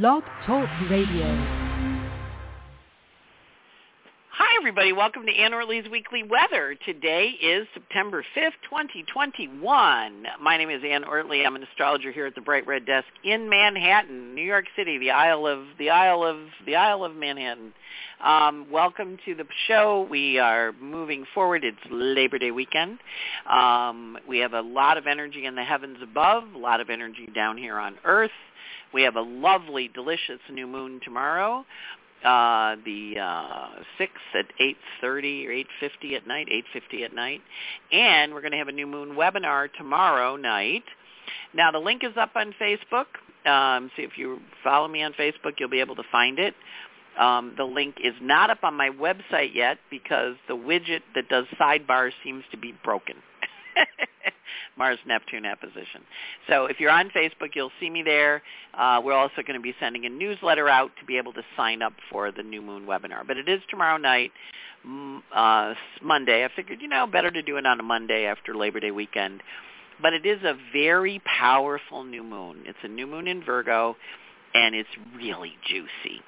Blog Talk Radio. Hi, everybody. Welcome to Anne Ortelee's Weekly Weather. Today is September 5th, 2021. My name is Anne Ortelee. I'm an astrologer here at the Bright Red Desk in Manhattan, New York City, the Isle of the Isle of the Isle of Manhattan. Um, welcome to the show. We are moving forward. It's Labor Day weekend. Um, we have a lot of energy in the heavens above, a lot of energy down here on Earth. We have a lovely, delicious new moon tomorrow uh, the uh, 6 at 8.30 or 8.50 at night, 8.50 at night. And we're going to have a new moon webinar tomorrow night. Now, the link is up on Facebook. Um, so if you follow me on Facebook, you'll be able to find it. Um, the link is not up on my website yet because the widget that does sidebars seems to be broken. Mars Neptune opposition. So if you're on Facebook, you'll see me there. Uh, we're also going to be sending a newsletter out to be able to sign up for the New Moon webinar. But it is tomorrow night, uh, Monday. I figured, you know, better to do it on a Monday after Labor Day weekend. But it is a very powerful new moon. It's a new moon in Virgo, and it's really juicy.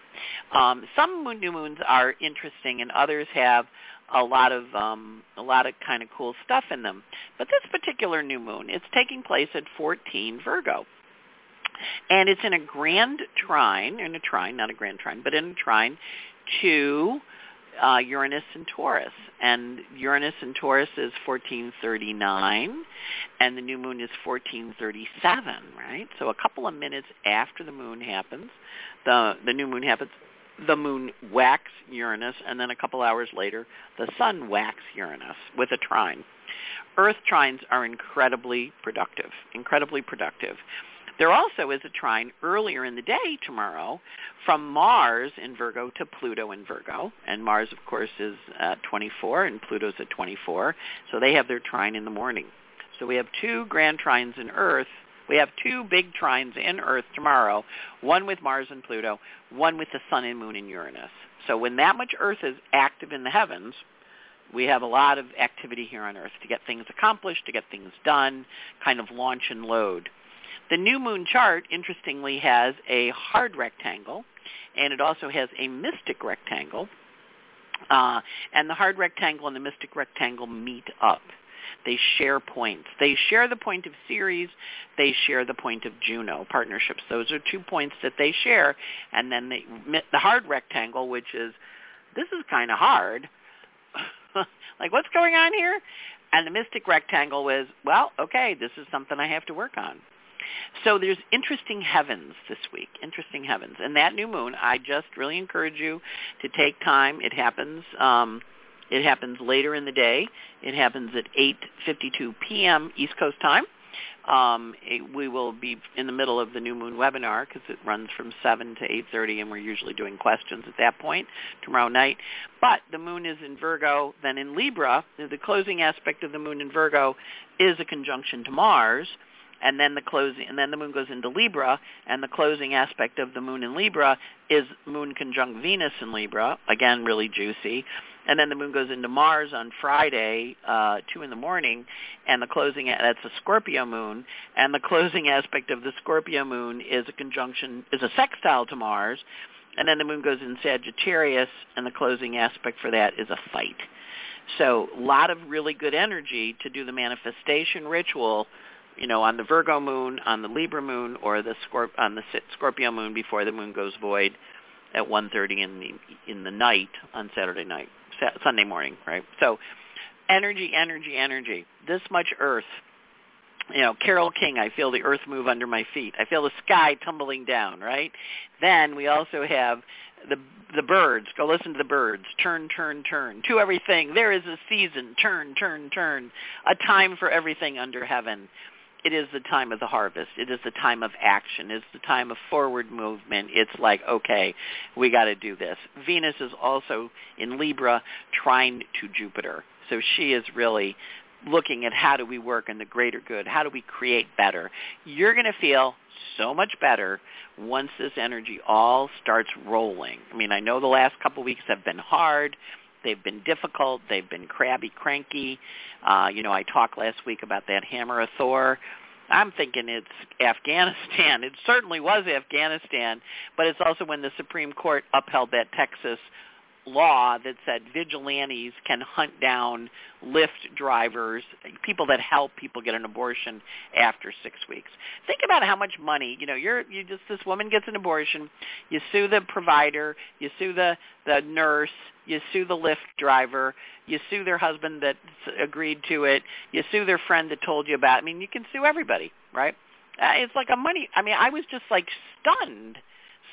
Um, some new moons are interesting, and others have a lot of um, a lot of kind of cool stuff in them. But this particular new moon, it's taking place at 14 Virgo. And it's in a grand trine, in a trine, not a grand trine, but in a trine to uh, Uranus and Taurus. And Uranus and Taurus is 1439, and the new moon is 1437, right? So a couple of minutes after the moon happens, the, the new moon happens, the moon whacks Uranus, and then a couple hours later, the sun whacks Uranus with a trine. Earth trines are incredibly productive, incredibly productive. There also is a trine earlier in the day tomorrow from Mars in Virgo to Pluto in Virgo. And Mars, of course, is at 24 and Pluto's at 24. So they have their trine in the morning. So we have two grand trines in Earth we have two big trines in Earth tomorrow, one with Mars and Pluto, one with the Sun and Moon and Uranus. So when that much Earth is active in the heavens, we have a lot of activity here on Earth to get things accomplished, to get things done, kind of launch and load. The new moon chart, interestingly, has a hard rectangle, and it also has a mystic rectangle. Uh, and the hard rectangle and the mystic rectangle meet up. They share points. They share the point of Ceres. They share the point of Juno partnerships. Those are two points that they share. And then the hard rectangle, which is, this is kind of hard. like, what's going on here? And the mystic rectangle was, well, okay, this is something I have to work on. So there's interesting heavens this week, interesting heavens. And that new moon, I just really encourage you to take time. It happens um, it happens later in the day. It happens at 8.52 p.m. East Coast time. Um, it, we will be in the middle of the new moon webinar because it runs from 7 to 8.30 and we're usually doing questions at that point tomorrow night. But the moon is in Virgo. Then in Libra, the closing aspect of the moon in Virgo is a conjunction to Mars and then the closing and then the moon goes into Libra and the closing aspect of the moon in Libra is moon conjunct Venus in Libra again really juicy and then the moon goes into Mars on Friday, uh, two in the morning, and the closing that's a Scorpio moon, and the closing aspect of the Scorpio moon is a conjunction is a sextile to Mars, and then the moon goes in Sagittarius, and the closing aspect for that is a fight. So a lot of really good energy to do the manifestation ritual, you know, on the Virgo moon, on the Libra moon, or the Scorp- on the Scorpio moon before the moon goes void at 1:30 in the in the night on Saturday night. Sunday morning, right? So energy, energy, energy. This much earth. You know, Carole King, I feel the earth move under my feet. I feel the sky tumbling down, right? Then we also have the the Byrds. Go listen to the birds. Turn, turn, turn. To everything. There is a season. Turn, turn, turn. A time for everything under heaven it is the time of the harvest. It is the time of action. It's the time of forward movement. It's like, okay, we got to do this. Venus is also in Libra trying to Jupiter. So she is really looking at how do we work in the greater good? How do we create better? You're going to feel so much better once this energy all starts rolling. I mean, I know the last couple of weeks have been hard. They've been difficult. They've been crabby, cranky. Uh, you know, I talked last week about that hammer of Thor. I'm thinking it's Afghanistan. It certainly was Afghanistan, but it's also when the Supreme Court upheld that Texas law that said vigilantes can hunt down Lyft drivers, people that help people get an abortion after six weeks. Think about how much money, you know, you're you just this woman gets an abortion, you sue the provider, you sue the the nurse, you sue the Lyft driver, you sue their husband that agreed to it, you sue their friend that told you about. It. I mean, you can sue everybody, right? Uh, it's like a money. I mean, I was just like stunned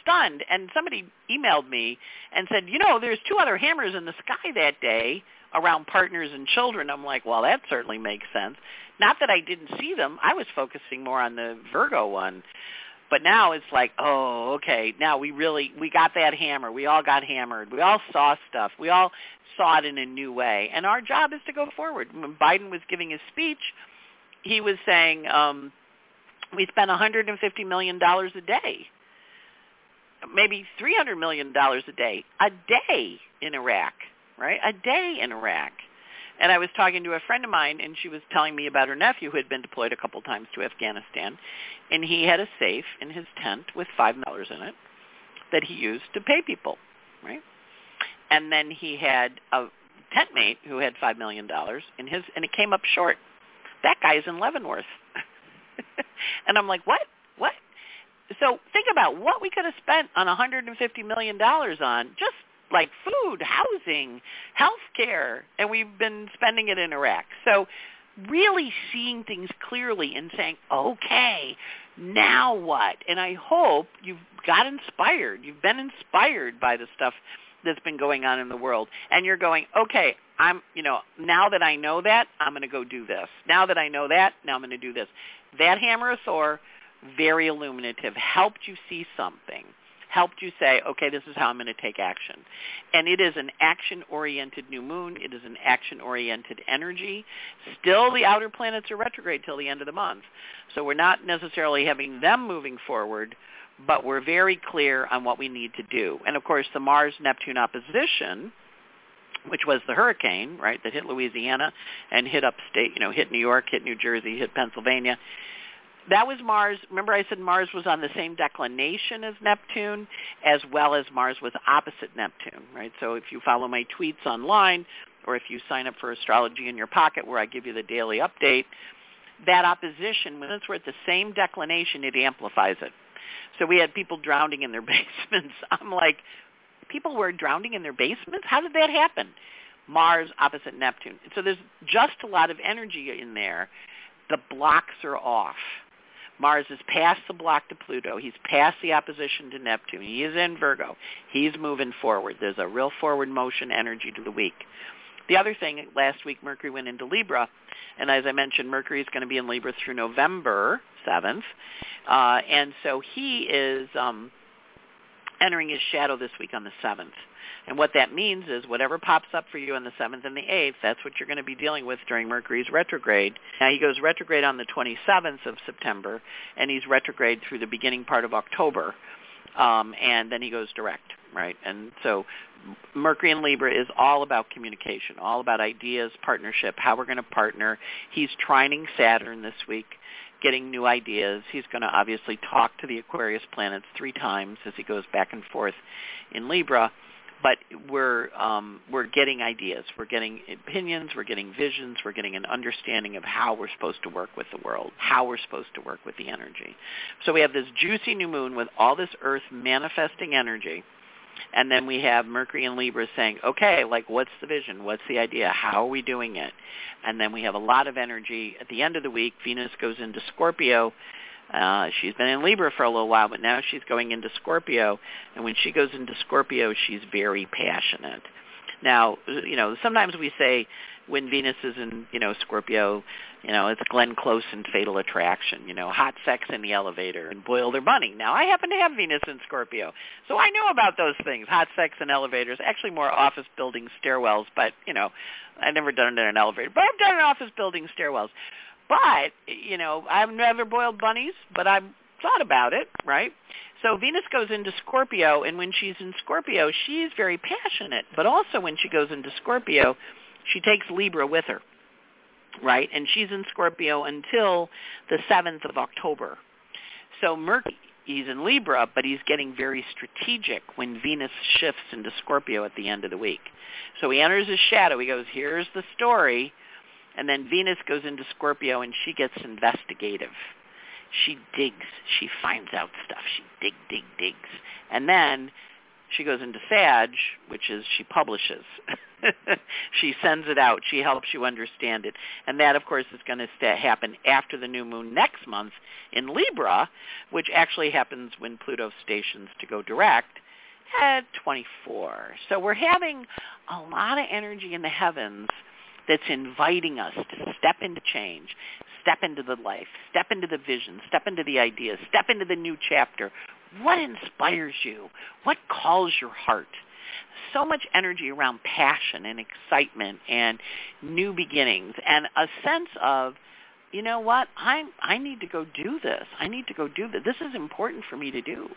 stunned and somebody emailed me and said, you know, there's two other hammers in the sky that day around partners and children. I'm like, well, that certainly makes sense. Not that I didn't see them. I was focusing more on the Virgo one. But now it's like, oh, okay, now we really, we got that hammer. We all got hammered. We all saw stuff. We all saw it in a new way. And our job is to go forward. When Biden was giving his speech, he was saying, um, we spent $150 million a day maybe $300 million a day, a day in Iraq, right? A day in Iraq. And I was talking to a friend of mine, and she was telling me about her nephew who had been deployed a couple times to Afghanistan, and he had a safe in his tent with five dollars in it that he used to pay people, right? And then he had a tent mate who had five million dollars in his, and it came up short. That guy's in Leavenworth, and I'm like, what? What? So think about what we could have spent on $150 million on just like food, housing, health care, and we've been spending it in Iraq. So really seeing things clearly and saying, okay, now what? And I hope you've got inspired. You've been inspired by the stuff that's been going on in the world. And you're going, okay, I'm, you know, now that I know that, I'm going to go do this. Now that I know that, now I'm going to do this. That hammer of Thor very illuminative, helped you see something, helped you say, okay, this is how I'm going to take action. And it is an action-oriented new moon. It is an action-oriented energy. Still, the outer planets are retrograde till the end of the month. So we're not necessarily having them moving forward, but we're very clear on what we need to do. And of course, the Mars-Neptune opposition, which was the hurricane, right, that hit Louisiana and hit upstate, you know, hit New York, hit New Jersey, hit Pennsylvania, that was Mars. Remember I said Mars was on the same declination as Neptune, as well as Mars was opposite Neptune, right? So if you follow my tweets online, or if you sign up for Astrology in Your Pocket, where I give you the daily update, that opposition, when it's at the same declination, it amplifies it. So we had people drowning in their basements. I'm like, people were drowning in their basements? How did that happen? Mars opposite Neptune. So there's just a lot of energy in there. The blocks are off. Mars is past the block to Pluto. He's past the opposition to Neptune. He is in Virgo. He's moving forward. There's a real forward motion energy to the week. The other thing, last week Mercury went into Libra, and as I mentioned, Mercury is going to be in Libra through November 7th, uh, and so he is um, entering his shadow this week on the 7th. And what that means is whatever pops up for you on the 7th and the 8th, that's what you're going to be dealing with during Mercury's retrograde. Now he goes retrograde on the 27th of September, and he's retrograde through the beginning part of October, um, and then he goes direct, right? And so Mercury in Libra is all about communication, all about ideas, partnership, how we're going to partner. He's trining Saturn this week getting new ideas. He's going to obviously talk to the Aquarius planets three times as he goes back and forth in Libra but we're um, we're getting ideas, we're getting opinions, we're getting visions, we're getting an understanding of how we're supposed to work with the world, how we're supposed to work with the energy. So we have this juicy new moon with all this Earth manifesting energy, and then we have Mercury and Libra saying, okay, like what's the vision? What's the idea? How are we doing it? And then we have a lot of energy at the end of the week. Venus goes into Scorpio uh, she's been in Libra for a little while, but now she's going into Scorpio. And when she goes into Scorpio, she's very passionate. Now, you know, sometimes we say when Venus is in, you know, Scorpio, you know, it's Glenn Close and Fatal Attraction, you know, hot sex in the elevator and boil their money. Now, I happen to have Venus in Scorpio, so I know about those things, hot sex in elevators, actually more office building stairwells, but, you know, I've never done it in an elevator, but I've done it in office building stairwells. But, you know, I've never boiled bunnies, but I've thought about it, right? So Venus goes into Scorpio, and when she's in Scorpio, she's very passionate. But also when she goes into Scorpio, she takes Libra with her. right? And she's in Scorpio until the 7th of October. So Mercury, he's in Libra, but he's getting very strategic when Venus shifts into Scorpio at the end of the week. So he enters his shadow. He goes, here's the story. And then Venus goes into Scorpio and she gets investigative. She digs. She finds out stuff. She dig, dig, digs. And then she goes into Sag, which is she publishes. she sends it out. She helps you understand it. And that, of course, is going to st- happen after the new moon next month in Libra, which actually happens when Pluto stations to go direct at 24. So we're having a lot of energy in the heavens that's inviting us to step into change, step into the life, step into the vision, step into the ideas, step into the new chapter. What inspires you? What calls your heart? So much energy around passion and excitement and new beginnings and a sense of you know what? I I need to go do this. I need to go do this. This is important for me to do.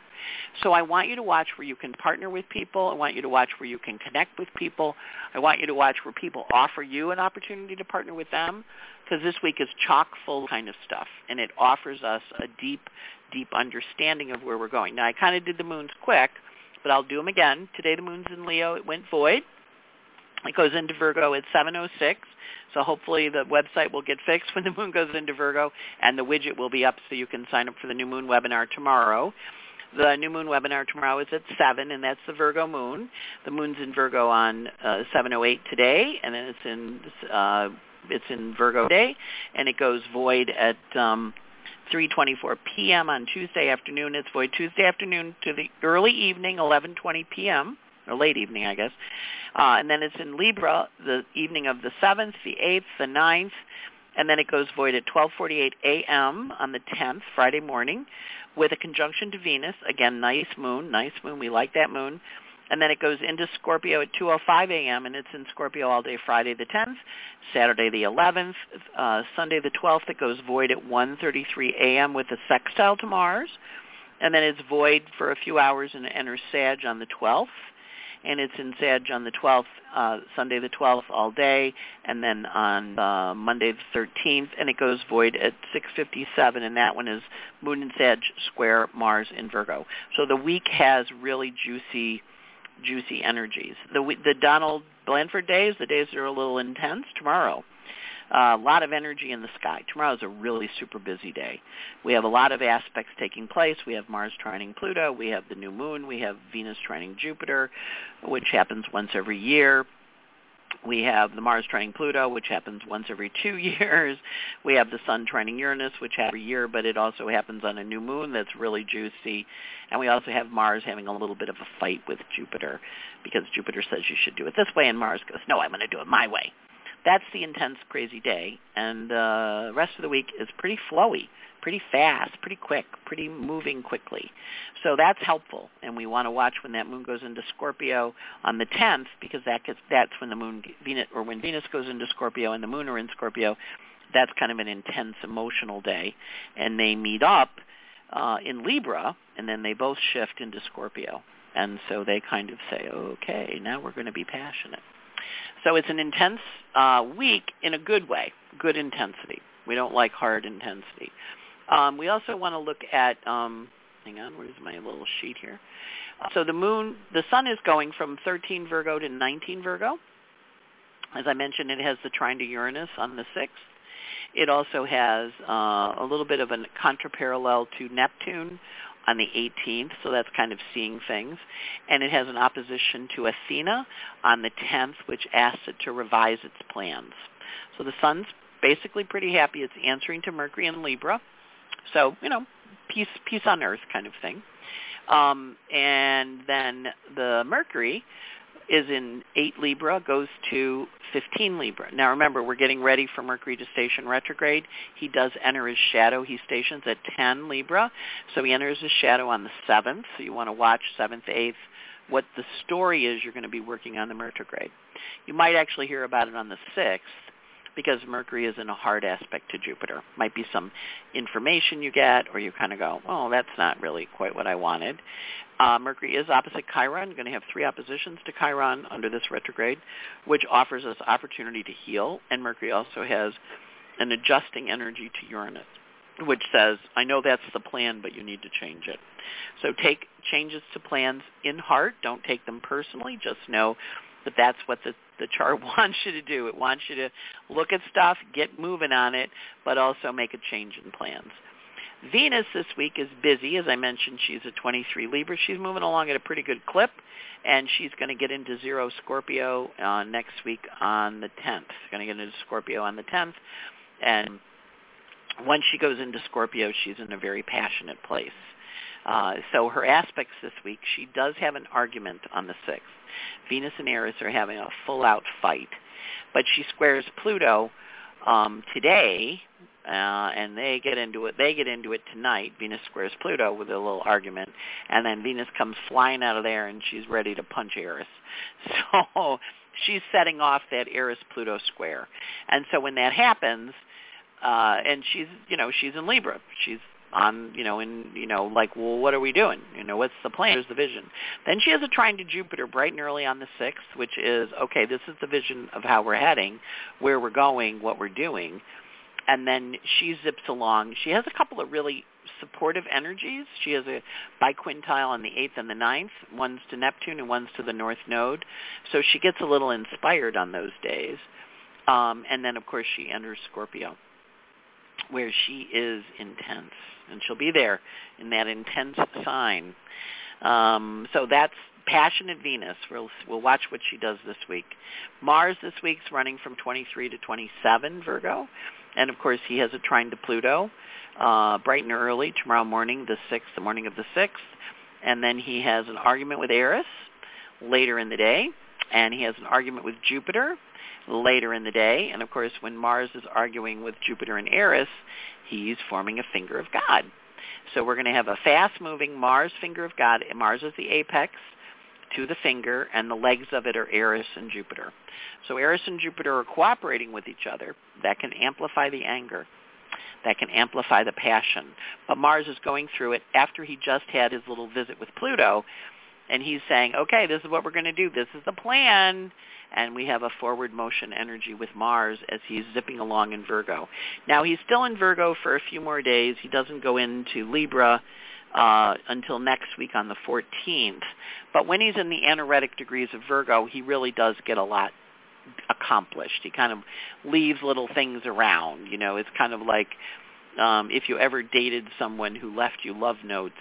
So I want you to watch where you can partner with people. I want you to watch where you can connect with people. I want you to watch where people offer you an opportunity to partner with them because this week is chock full kind of stuff and it offers us a deep deep understanding of where we're going. Now I kind of did the moons quick, but I'll do them again. Today the moon's in Leo. It went void. It goes into Virgo at 706. So hopefully the website will get fixed when the moon goes into Virgo and the widget will be up so you can sign up for the new moon webinar tomorrow. The new moon webinar tomorrow is at 7, and that's the Virgo moon. The moon's in Virgo on uh, 7.08 today, and then it's in uh, it's in Virgo day, and it goes void at um, 3.24 p.m. on Tuesday afternoon. It's void Tuesday afternoon to the early evening, 11.20 p.m., or late evening, I guess. Uh, and then it's in Libra the evening of the 7th, the 8th, the 9th, and then it goes void at 12:48 a.m. on the 10th, Friday morning, with a conjunction to Venus. Again, nice moon, nice moon. We like that moon. And then it goes into Scorpio at 2:05 a.m. and it's in Scorpio all day Friday the 10th, Saturday the 11th, uh, Sunday the 12th. It goes void at 1:33 a.m. with a sextile to Mars, and then it's void for a few hours and enters Sag on the 12th and it's in Sag on the 12th, uh, Sunday the 12th all day, and then on uh, Monday the 13th, and it goes void at 6:57, and that one is Moon in Sag square Mars in Virgo. So the week has really juicy, juicy energies. The the Donald Blanford days, the days are a little intense, tomorrow a lot of energy in the sky. Tomorrow is a really super busy day. We have a lot of aspects taking place. We have Mars trining Pluto. We have the new moon. We have Venus trining Jupiter, which happens once every year. We have the Mars trining Pluto, which happens once every two years. We have the Sun trining Uranus, which happens every year, but it also happens on a new moon that's really juicy. And we also have Mars having a little bit of a fight with Jupiter because Jupiter says you should do it this way, and Mars goes, no, I'm going to do it my way that's the intense, crazy day. And uh, the rest of the week is pretty flowy, pretty fast, pretty quick, pretty moving quickly. So that's helpful. And we want to watch when that moon goes into Scorpio on the 10th because that gets, that's when the moon, Venus, or when Venus goes into Scorpio and the moon are in Scorpio. That's kind of an intense emotional day. And they meet up uh, in Libra, and then they both shift into Scorpio. And so they kind of say, okay, now we're going to be passionate. So it's an intense uh, week in a good way, good intensity. We don't like hard intensity. Um, we also want to look at, um, hang on, where's my little sheet here? So the moon, the sun is going from 13 Virgo to 19 Virgo. As I mentioned, it has the trine to Uranus on the 6th. It also has uh, a little bit of a contraparallel to Neptune on the 18th, so that's kind of seeing things. And it has an opposition to Athena on the 10th, which asks it to revise its plans. So the sun's basically pretty happy. It's answering to Mercury and Libra. So, you know, peace, peace on earth kind of thing. Um, and then the Mercury is in 8 Libra, goes to 15 Libra. Now remember, we're getting ready for Mercury to station retrograde. He does enter his shadow. He stations at 10 Libra, so he enters his shadow on the 7th. So you want to watch 7th, 8th, what the story is you're going to be working on the retrograde. You might actually hear about it on the 6th because Mercury is in a hard aspect to Jupiter. Might be some information you get, or you kind of go, oh, that's not really quite what I wanted. Uh, Mercury is opposite Chiron. Going to have three oppositions to Chiron under this retrograde, which offers us opportunity to heal. And Mercury also has an adjusting energy to Uranus, which says, I know that's the plan, but you need to change it. So take changes to plans in heart. Don't take them personally. Just know that that's what the, the chart wants you to do. It wants you to look at stuff, get moving on it, but also make a change in plans. Venus this week is busy. As I mentioned, she's a 23 Libra. She's moving along at a pretty good clip, and she's going to get into zero Scorpio uh, next week on the 10th. She's Going to get into Scorpio on the 10th, and once she goes into Scorpio, she's in a very passionate place. Uh, so her aspects this week, she does have an argument on the 6th. Venus and Eris are having a full-out fight, but she squares Pluto um, today, uh, and they get into it. They get into it tonight. Venus squares Pluto with a little argument, and then Venus comes flying out of there, and she's ready to punch Eris. So she's setting off that Eris Pluto square, and so when that happens, uh, and she's you know she's in Libra, she's on you know in you know like well what are we doing? You know what's the plan? Here's the vision. Then she has a trine to jupiter bright and early on the sixth which is okay this is the vision of how we're heading where we're going what we're doing. And then she zips along. She has a couple of really supportive energies. She has a biquintile on the eighth and the ninth. One's to neptune and one's to the north node. So she gets a little inspired on those days. Um, and then of course she enters scorpio where she is intense and she'll be there in that intense sign. Um, so that's passionate Venus. We'll we'll watch what she does this week. Mars this week's running from 23 to 27 Virgo, and of course he has a trine to Pluto, uh, bright and early tomorrow morning, the sixth, the morning of the sixth, and then he has an argument with Eris later in the day, and he has an argument with Jupiter later in the day, and of course when Mars is arguing with Jupiter and Eris, he's forming a finger of God. So we're going to have a fast-moving Mars finger of God. Mars is the apex to the finger, and the legs of it are Eris and Jupiter. So Eris and Jupiter are cooperating with each other. That can amplify the anger. That can amplify the passion. But Mars is going through it after he just had his little visit with Pluto, and he's saying, okay, this is what we're going to do. This is the plan and we have a forward motion energy with Mars as he's zipping along in Virgo. Now he's still in Virgo for a few more days. He doesn't go into Libra uh, until next week on the 14th. But when he's in the anaretic degrees of Virgo, he really does get a lot accomplished. He kind of leaves little things around. You know, it's kind of like um, if you ever dated someone who left you love notes,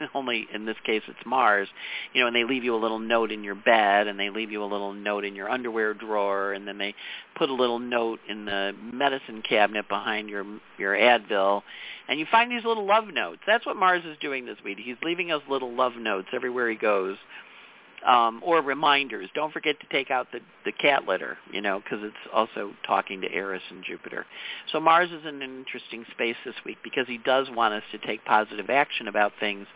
only in this case it's Mars, you know, and they leave you a little note in your bed and they leave you a little note in your underwear drawer and then they put a little note in the medicine cabinet behind your your Advil and you find these little love notes. That's what Mars is doing this week. He's leaving us little love notes everywhere he goes um, or reminders. Don't forget to take out the, the cat litter, you know, because it's also talking to Eris and Jupiter. So Mars is in an interesting space this week because he does want us to take positive action about things,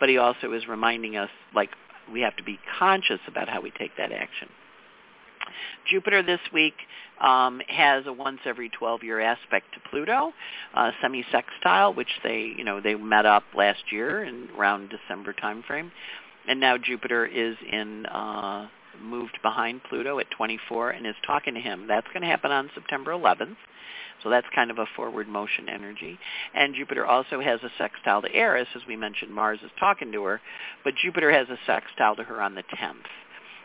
but he also is reminding us, like, we have to be conscious about how we take that action. Jupiter this week um, has a once every 12 year aspect to Pluto, uh, semi-sextile, which they, you know, they met up last year in around December timeframe and now Jupiter is in uh, moved behind Pluto at 24 and is talking to him. That's going to happen on September 11th. So that's kind of a forward motion energy. And Jupiter also has a sextile to Eris. As we mentioned, Mars is talking to her, but Jupiter has a sextile to her on the 10th.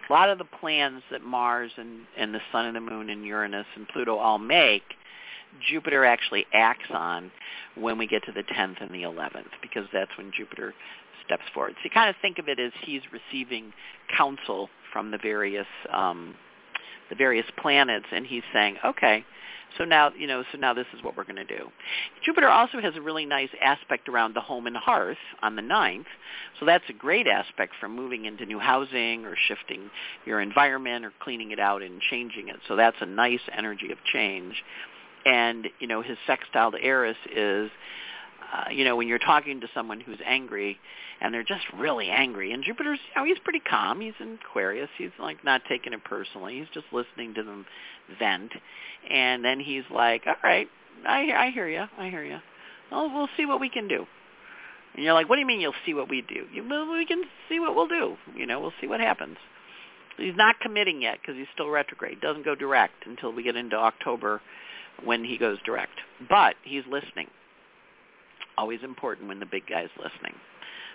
A lot of the plans that Mars and, and the Sun and the Moon and Uranus and Pluto all make, Jupiter actually acts on when we get to the 10th and the 11th because that's when Jupiter steps forward. So you kind of think of it as he's receiving counsel from the various um, the various planets, and he's saying, okay, so now you know, so now this is what we're going to do. Jupiter also has a really nice aspect around the home and hearth on the ninth, so that's a great aspect for moving into new housing or shifting your environment or cleaning it out and changing it. So that's a nice energy of change. And you know, his sextile to Eris is uh, you know, when you're talking to someone who's angry and they're just really angry, and Jupiter's, you know, he's pretty calm. He's in Aquarius. He's like not taking it personally. He's just listening to them vent. And then he's like, all right, I, I hear you. I hear you. Well, we'll see what we can do. And you're like, what do you mean you'll see what we do? You, well, we can see what we'll do. You know, we'll see what happens. He's not committing yet because he's still retrograde. Doesn't go direct until we get into October when he goes direct. But he's listening. Always important when the big guy's listening.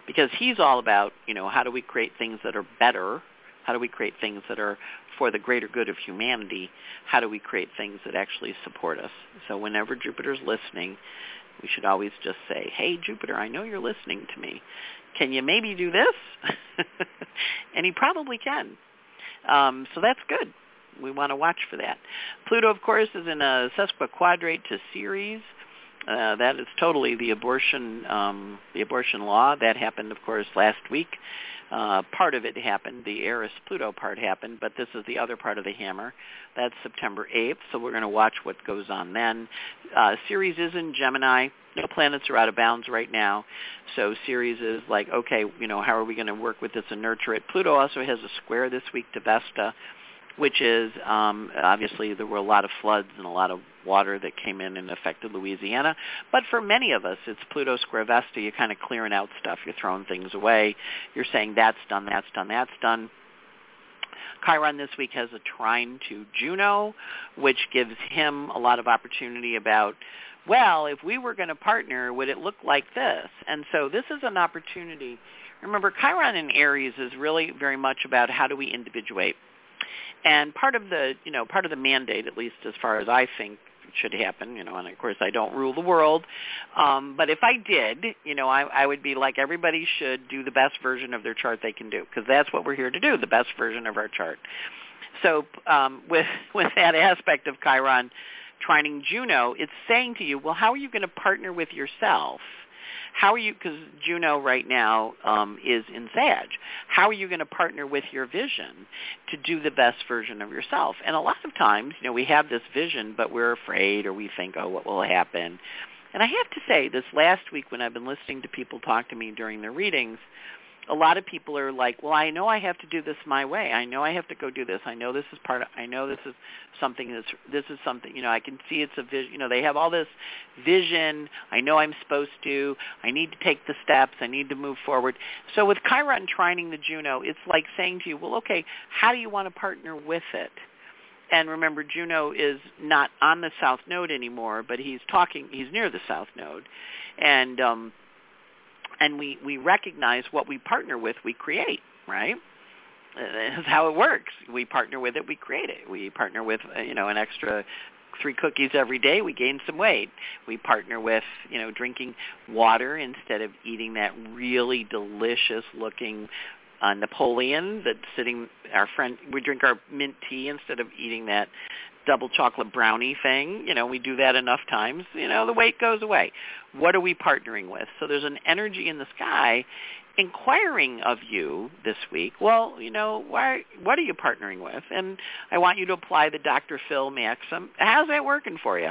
Because he's all about, you know, how do we create things that are better? How do we create things that are for the greater good of humanity? How do we create things that actually support us? So whenever Jupiter's listening, we should always just say, hey, Jupiter, I know you're listening to me. Can you maybe do this? and he probably can. Um, so that's good. We want to watch for that. Pluto, of course, is in a sesquiquadrate to Ceres. Uh, that is totally the abortion um, the abortion law that happened, of course, last week. Uh, part of it happened, the Eris Pluto part happened, but this is the other part of the hammer. That's September 8th, so we're going to watch what goes on then. Uh, Ceres is in Gemini. No planets are out of bounds right now, so Ceres is like, okay, you know, how are we going to work with this and nurture it? Pluto also has a square this week to Vesta, which is um, obviously there were a lot of floods and a lot of water that came in and affected Louisiana. But for many of us, it's Pluto square Vesta. You're kind of clearing out stuff. You're throwing things away. You're saying that's done, that's done, that's done. Chiron this week has a trine to Juno, which gives him a lot of opportunity about, well, if we were going to partner, would it look like this? And so this is an opportunity. Remember, Chiron in Aries is really very much about how do we individuate. And part of the, you know, part of the mandate, at least as far as I think should happen, you know, and of course I don't rule the world. Um, but if I did, you know, I, I would be like everybody should do the best version of their chart they can do because that's what we're here to do, the best version of our chart. So um, with with that aspect of Chiron trining Juno, it's saying to you, well, how are you going to partner with yourself? How are you, because Juno right now um, is in Sag, how are you going to partner with your vision to do the best version of yourself? And a lot of times, you know, we have this vision, but we're afraid or we think, oh, what will happen? And I have to say, this last week when I've been listening to people talk to me during their readings, a lot of people are like, well, I know I have to do this my way. I know I have to go do this. I know this is part of, I know this is something that's, this is something, you know, I can see it's a vision, you know, they have all this vision. I know I'm supposed to. I need to take the steps. I need to move forward. So with Chiron trining the Juno, it's like saying to you, well, okay, how do you want to partner with it? And remember, Juno is not on the south node anymore, but he's talking, he's near the south node. And, um, and we, we recognize what we partner with, we create, right? That's how it works. We partner with it, we create it. We partner with, uh, you know, an extra three cookies every day, we gain some weight. We partner with, you know, drinking water instead of eating that really delicious looking uh, Napoleon that's sitting, our friend, we drink our mint tea instead of eating that double chocolate brownie thing, you know, we do that enough times, you know, the weight goes away. What are we partnering with? So there's an energy in the sky inquiring of you this week, well, you know, why, what are you partnering with? And I want you to apply the Dr. Phil maxim. How's that working for you?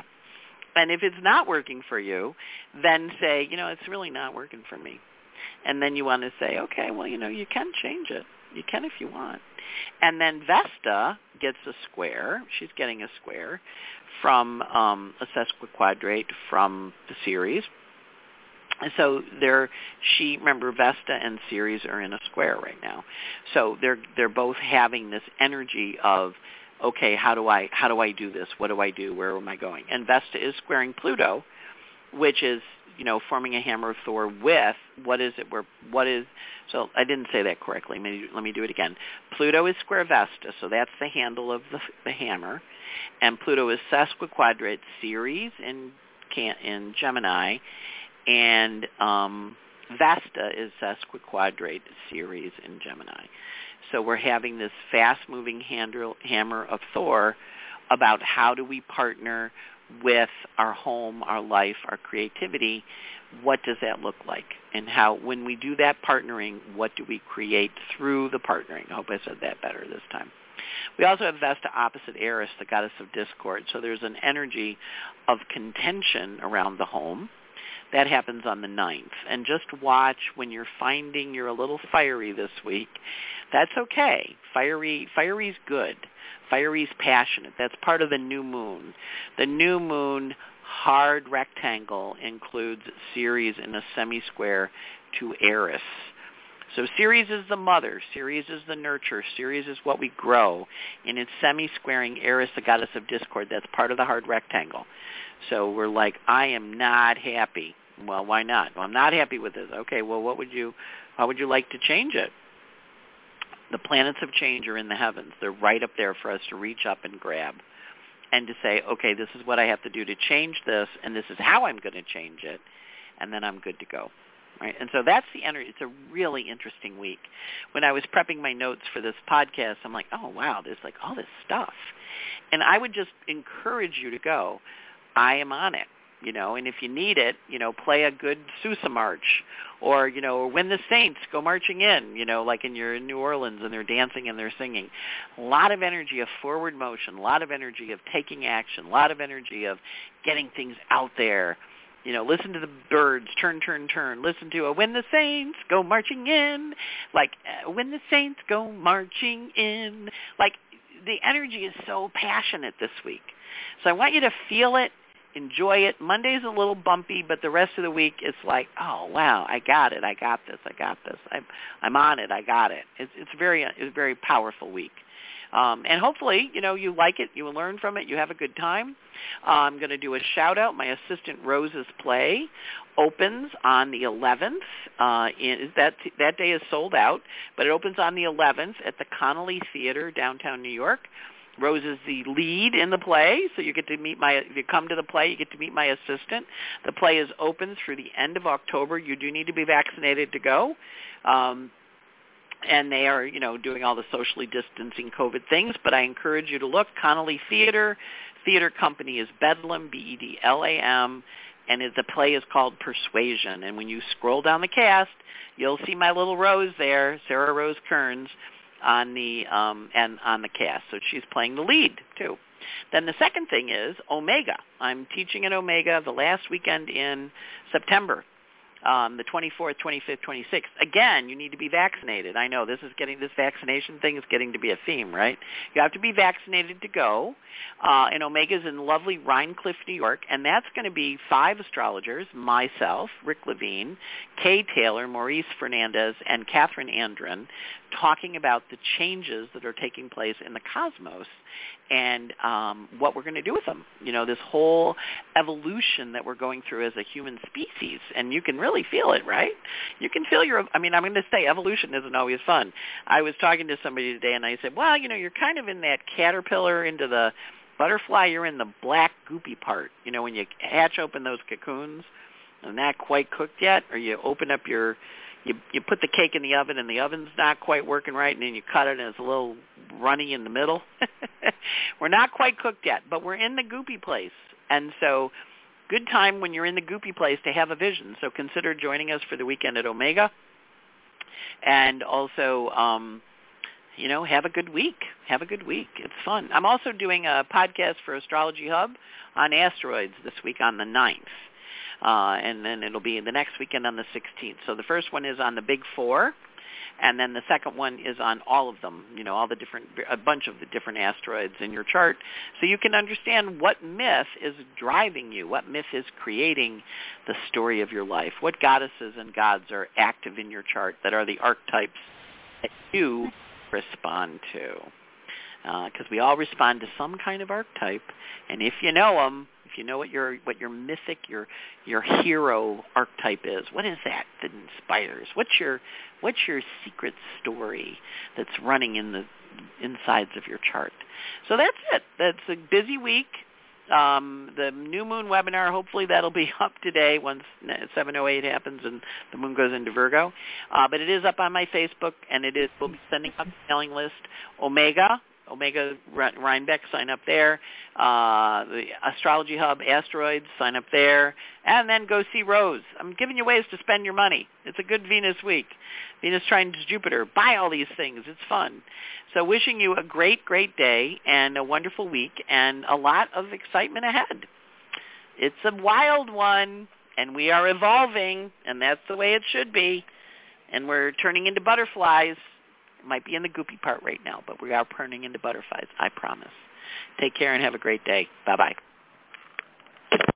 And if it's not working for you, then say, you know, it's really not working for me. And then you want to say, okay, well, you know, you can change it. You can if you want. And then Vesta gets a square. She's getting a square from um, a sesquiquadrate from the Ceres. And so they're she remember Vesta and Ceres are in a square right now. So they're they're both having this energy of okay, how do I how do I do this? What do I do? Where am I going? And Vesta is squaring Pluto, which is you know, forming a hammer of Thor with what is it? Where what is? So I didn't say that correctly. Maybe, let me do it again. Pluto is square Vesta, so that's the handle of the, the hammer, and Pluto is sesquiquadrate Ceres in in Gemini, and um, Vesta is sesquiquadrate Ceres in Gemini. So we're having this fast-moving handle, hammer of Thor about how do we partner with our home, our life, our creativity, what does that look like? And how, when we do that partnering, what do we create through the partnering? I hope I said that better this time. We also have Vesta opposite Eris, the goddess of discord. So there's an energy of contention around the home. That happens on the ninth. And just watch when you're finding you're a little fiery this week. That's okay. Fiery, fiery's good. Fiery's passionate. That's part of the new moon. The new moon hard rectangle includes Ceres in a semi-square to Eris. So Ceres is the mother, Ceres is the nurture, Ceres is what we grow, and it's semi-squaring Eris, the goddess of discord. That's part of the hard rectangle. So we're like, I am not happy. Well, why not? Well, I'm not happy with this. Okay, well, what would you, how would you like to change it? The planets of change are in the heavens. They're right up there for us to reach up and grab and to say, okay, this is what I have to do to change this, and this is how I'm going to change it, and then I'm good to go. Right? And so that's the energy. It's a really interesting week. When I was prepping my notes for this podcast, I'm like, oh, wow, there's like all this stuff. And I would just encourage you to go. I am on it you know, and if you need it, you know, play a good Sousa march or, you know, when the Saints go marching in, you know, like in you're in New Orleans and they're dancing and they're singing. A lot of energy of forward motion, a lot of energy of taking action, a lot of energy of getting things out there. You know, listen to the Byrds, turn, turn, turn. Listen to a when the saints go marching in, like uh, when the saints go marching in. Like the energy is so passionate this week. So I want you to feel it enjoy it. Monday's a little bumpy, but the rest of the week it's like, oh wow, I got it, I got this, I got this, I'm I'm on it, I got it. It's it's very it's a very powerful week. Um, and hopefully, you know, you like it, you learn from it, you have a good time. Uh, I'm going to do a shout out. My assistant Rose's play opens on the 11th. Uh, in, that that day is sold out, but it opens on the 11th at the Connelly Theater downtown New York. Rose is the lead in the play, so you get to meet my. If you come to the play, you get to meet my assistant. The play is open through the end of October. You do need to be vaccinated to go. Um, and they are, you know, doing all the socially distancing COVID things. But I encourage you to look. Connelly Theater, theater company is Bedlam, B-E-D-L-A-M, and the play is called Persuasion. And when you scroll down the cast, you'll see my little Rose there, Sarah Rose Kearns on the um, and on the cast. So she's playing the lead too. Then the second thing is Omega. I'm teaching at Omega the last weekend in September um, the 24th, 25th, 26th. Again, you need to be vaccinated. I know this is getting this vaccination thing is getting to be a theme, right? You have to be vaccinated to go. Uh, and Omega's in lovely Rhinecliff, New York, and that's going to be five astrologers: myself, Rick Levine, Kay Taylor, Maurice Fernandez, and Catherine Andron, talking about the changes that are taking place in the cosmos and um, what we're going to do with them. You know, this whole evolution that we're going through as a human species, and you can really feel it, right? You can feel your. I mean, I'm going to say evolution isn't always fun. I was talking to somebody today, and I said, well, you know, you're kind of in that caterpillar into the butterfly. You're in the black goopy part. You know, when you hatch open those cocoons, and not quite cooked yet, or you open up your you you put the cake in the oven and the oven's not quite working right and then you cut it and it's a little runny in the middle. we're not quite cooked yet, but we're in the goopy place. And so good time when you're in the goopy place to have a vision. So consider joining us for the weekend at Omega. And also um you know, have a good week. Have a good week. It's fun. I'm also doing a podcast for Astrology Hub on asteroids this week on the ninth uh, and then it'll be the next weekend on the 16th. So the first one is on the Big Four, and then the second one is on all of them, you know, all the different, a bunch of the different asteroids in your chart, so you can understand what myth is driving you, what myth is creating the story of your life, what goddesses and gods are active in your chart that are the archetypes that you respond to. Because uh, we all respond to some kind of archetype, and if you know them, you know what your what your mythic your your hero archetype is, what is that that inspires? What's your what's your secret story that's running in the insides of your chart? So that's it. That's a busy week. Um, the new moon webinar, hopefully that'll be up today once 708 happens and the moon goes into Virgo. Uh, but it is up on my Facebook, and it is. We'll be sending out the mailing list. Omega, Omega Rhinebeck, sign up there. Uh, the Astrology Hub, Asteroids, sign up there. And then go see Rose. I'm giving you ways to spend your money. It's a good Venus week. Venus trines Jupiter. Buy all these things. It's fun. So wishing you a great, great day and a wonderful week and a lot of excitement ahead. It's a wild one, and we are evolving, and that's the way it should be. And we're turning into butterflies might be in the goopy part right now, but we are turning into butterflies. I promise. Take care and have a great day. Bye-bye.